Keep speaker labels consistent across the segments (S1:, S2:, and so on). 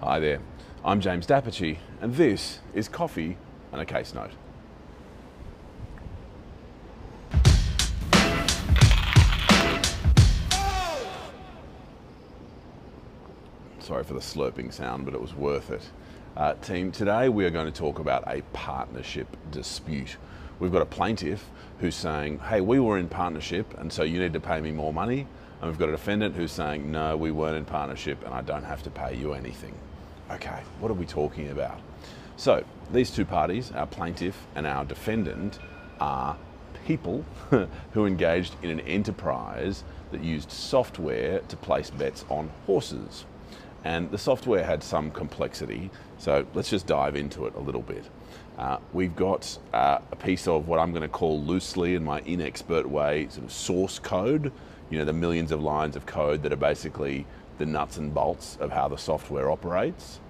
S1: Hi there, I'm James d'Apice, and this is Coffee and a Case Note. Sorry for the slurping sound, but it was worth it. Uh, team, today we are going to talk about a partnership dispute. We've got a plaintiff who's saying, hey, we were in partnership and so you need to pay me more money. And we've got a defendant who's saying, no, we weren't in partnership and I don't have to pay you anything. Okay, what are we talking about? So, these two parties, our plaintiff and our defendant, are people who engaged in an enterprise that used software to place bets on horses. And the software had some complexity, so let's just dive into it a little bit. Uh, we've got uh, a piece of what I'm going to call loosely, in my inexpert way, sort of source code. You know, the millions of lines of code that are basically the nuts and bolts of how the software operates.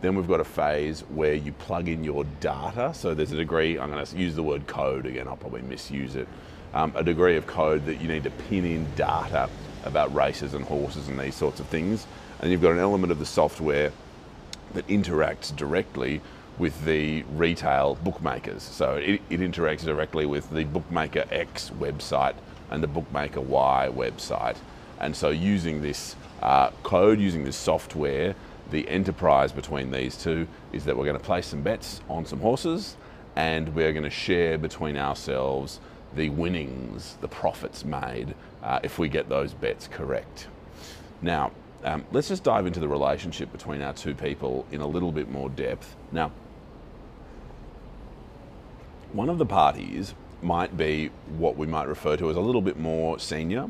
S1: Then we've got a phase where you plug in your data. So there's a degree, I'm going to use the word code again, I'll probably misuse it. Um, a degree of code that you need to pin in data about races and horses and these sorts of things. And you've got an element of the software that interacts directly with the retail bookmakers. So it, it, interacts directly with the Bookmaker X website and the Bookmaker Y website. And so using this uh, code, using this software, the enterprise between these two is that we're going to place some bets on some horses and we're going to share between ourselves the winnings, the profits made uh, if we get those bets correct. Now, um, let's just dive into the relationship between our two people in a little bit more depth. Now, one of the parties might be what we might refer to as a little bit more senior.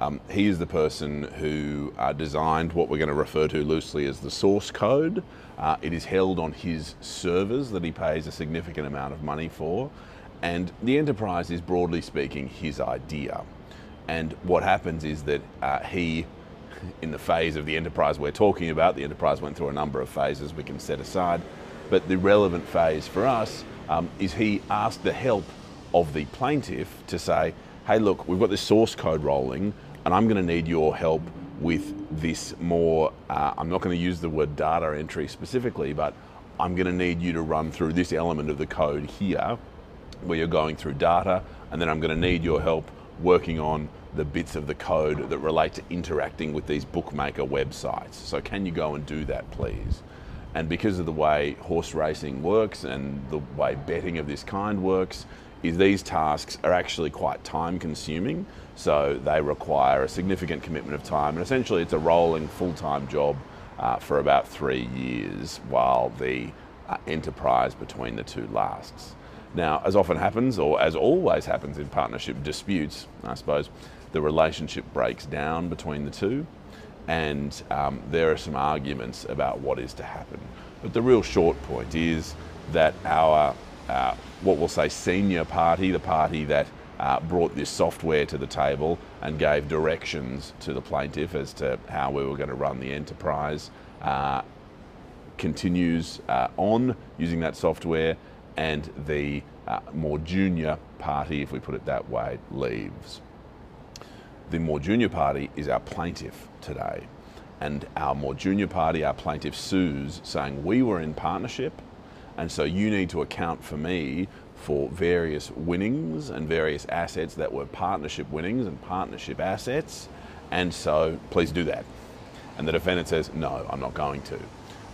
S1: Um, he is the person who uh, designed what we're going to refer to loosely as the source code. Uh, it is held on his servers that he pays a significant amount of money for. And the enterprise is broadly speaking his idea. And what happens is that uh, he, in the phase of the enterprise we're talking about, the enterprise went through a number of phases we can set aside, but the relevant phase for us um, is he asked the help of the plaintiff to say, hey, look, we've got this source code rolling, and I'm going to need your help with this more. Uh, I'm not going to use the word data entry specifically, but I'm going to need you to run through this element of the code here where you're going through data, and then I'm going to need your help working on the bits of the code that relate to interacting with these bookmaker websites. So, can you go and do that, please? And because of the way horse racing works and the way betting of this kind works, is these tasks are actually quite time consuming. So they require a significant commitment of time. And essentially, it's a rolling full time job uh, for about three years while the uh, enterprise between the two lasts. Now, as often happens, or as always happens in partnership disputes, I suppose, the relationship breaks down between the two and um, there are some arguments about what is to happen. But the real short point is that our, uh, what we'll say, senior party, the party that uh, brought this software to the table and gave directions to the plaintiff as to how we were going to run the enterprise, uh, continues uh, on using that software, and the uh, more junior party, if we put it that way, leaves. The more junior party is our plaintiff today. And our more junior party, our plaintiff sues, saying we were in partnership, and so you need to account for me for various winnings and various assets that were partnership winnings and partnership assets, and so please do that. And the defendant says, no, I'm not going to.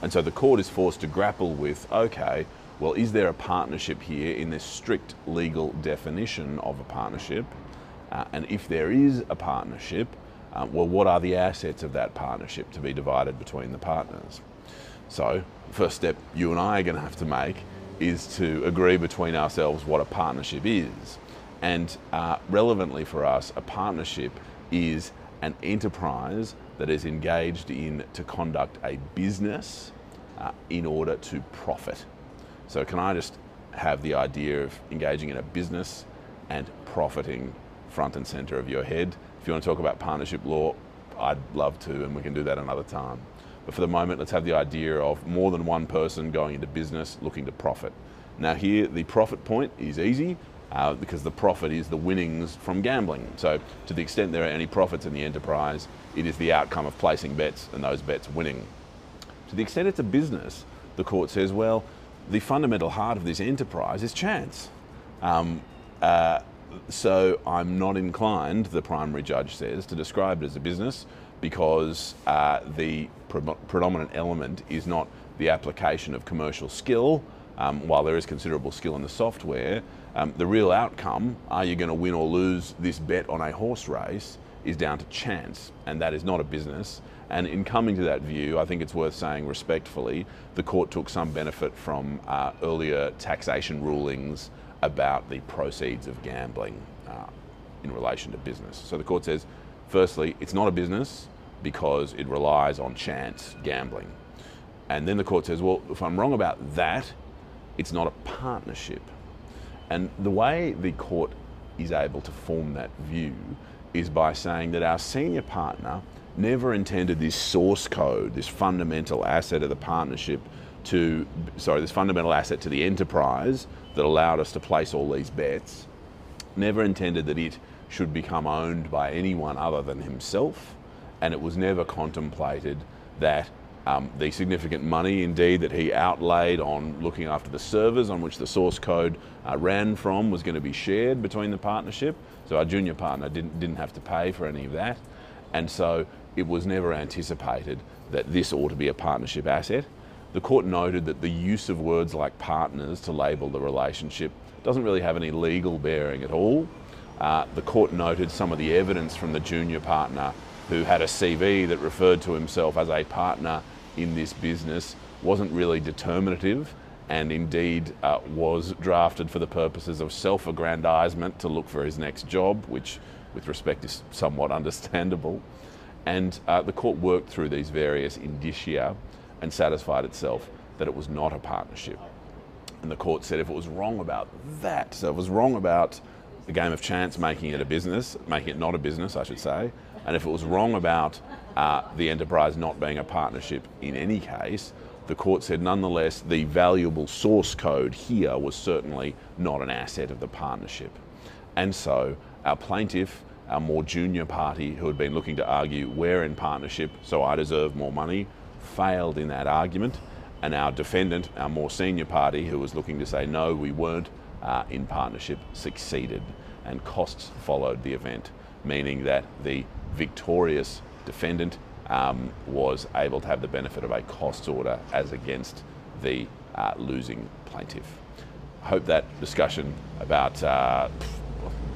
S1: And so the court is forced to grapple with, okay, well, is there a partnership here in this strict legal definition of a partnership? Uh, and if there is a partnership, uh, well, what are the assets of that partnership to be divided between the partners? So, first step you and I are going to have to make is to agree between ourselves what a partnership is. And uh, relevantly for us, a partnership is an enterprise that is engaged in to conduct a business uh, in order to profit. So, can I just have the idea of engaging in a business and profiting front and center of your head. If you want to talk about partnership law, I'd love to, and we can do that another time. But for the moment, let's have the idea of more than one person going into business looking to profit. Now, here, the profit point is easy uh, because the profit is the winnings from gambling. So, to the extent there are any profits in the enterprise, it is the outcome of placing bets and those bets winning. To the extent it's a business, the court says, well, the fundamental heart of this enterprise is chance. Um, uh, so I'm not inclined, the primary judge says, to describe it as a business because uh, the pre predominant element is not the application of commercial skill, um, while there is considerable skill in the software. Um, the real outcome, are you going to win or lose this bet on a horse race, is down to chance, and that is not a business. And in coming to that view, I think it's worth saying respectfully, the court took some benefit from uh, earlier taxation rulings about the proceeds of gambling uh, in relation to business. So the court says, firstly, it's not a business because it relies on chance gambling. And then the court says, well, if I'm wrong about that, it's not a partnership. And the way the court is able to form that view is by saying that our senior partner never intended this source code, this fundamental asset of the partnership to, sorry, this fundamental asset to the enterprise that allowed us to place all these bets, never intended that it should become owned by anyone other than himself, and it was never contemplated that um, the significant money indeed that he outlaid on looking after the servers on which the source code uh, ran from was going to be shared between the partnership. So our junior partner didn't, didn't have to pay for any of that. And so it was never anticipated that this ought to be a partnership asset. The court noted that the use of words like partners to label the relationship doesn't really have any legal bearing at all. Uh, the court noted some of the evidence from the junior partner who had a CV that referred to himself as a partner in this business wasn't really determinative and indeed uh, was drafted for the purposes of self-aggrandizement to look for his next job, which with respect is somewhat understandable. And uh, the court worked through these various indicia and satisfied itself that it was not a partnership. And the court said if it was wrong about that, so it was wrong about the game of chance making it a business, making it not a business, I should say, and if it was wrong about uh, the enterprise not being a partnership in any case, the court said nonetheless the valuable source code here was certainly not an asset of the partnership. And so our plaintiff, our more junior party who had been looking to argue we're in partnership so I deserve more money, failed in that argument. And our defendant, our more senior party who was looking to say no, we weren't uh, in partnership, succeeded. And costs followed the event, meaning that the victorious defendant um, was able to have the benefit of a costs order as against the uh, losing plaintiff. I hope that discussion about uh,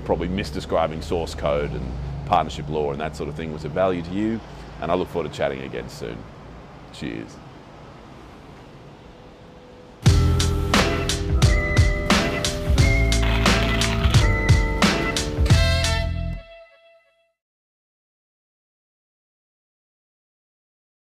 S1: probably misdescribing source code and partnership law and that sort of thing was of value to you, and I look forward to chatting again soon. Cheers.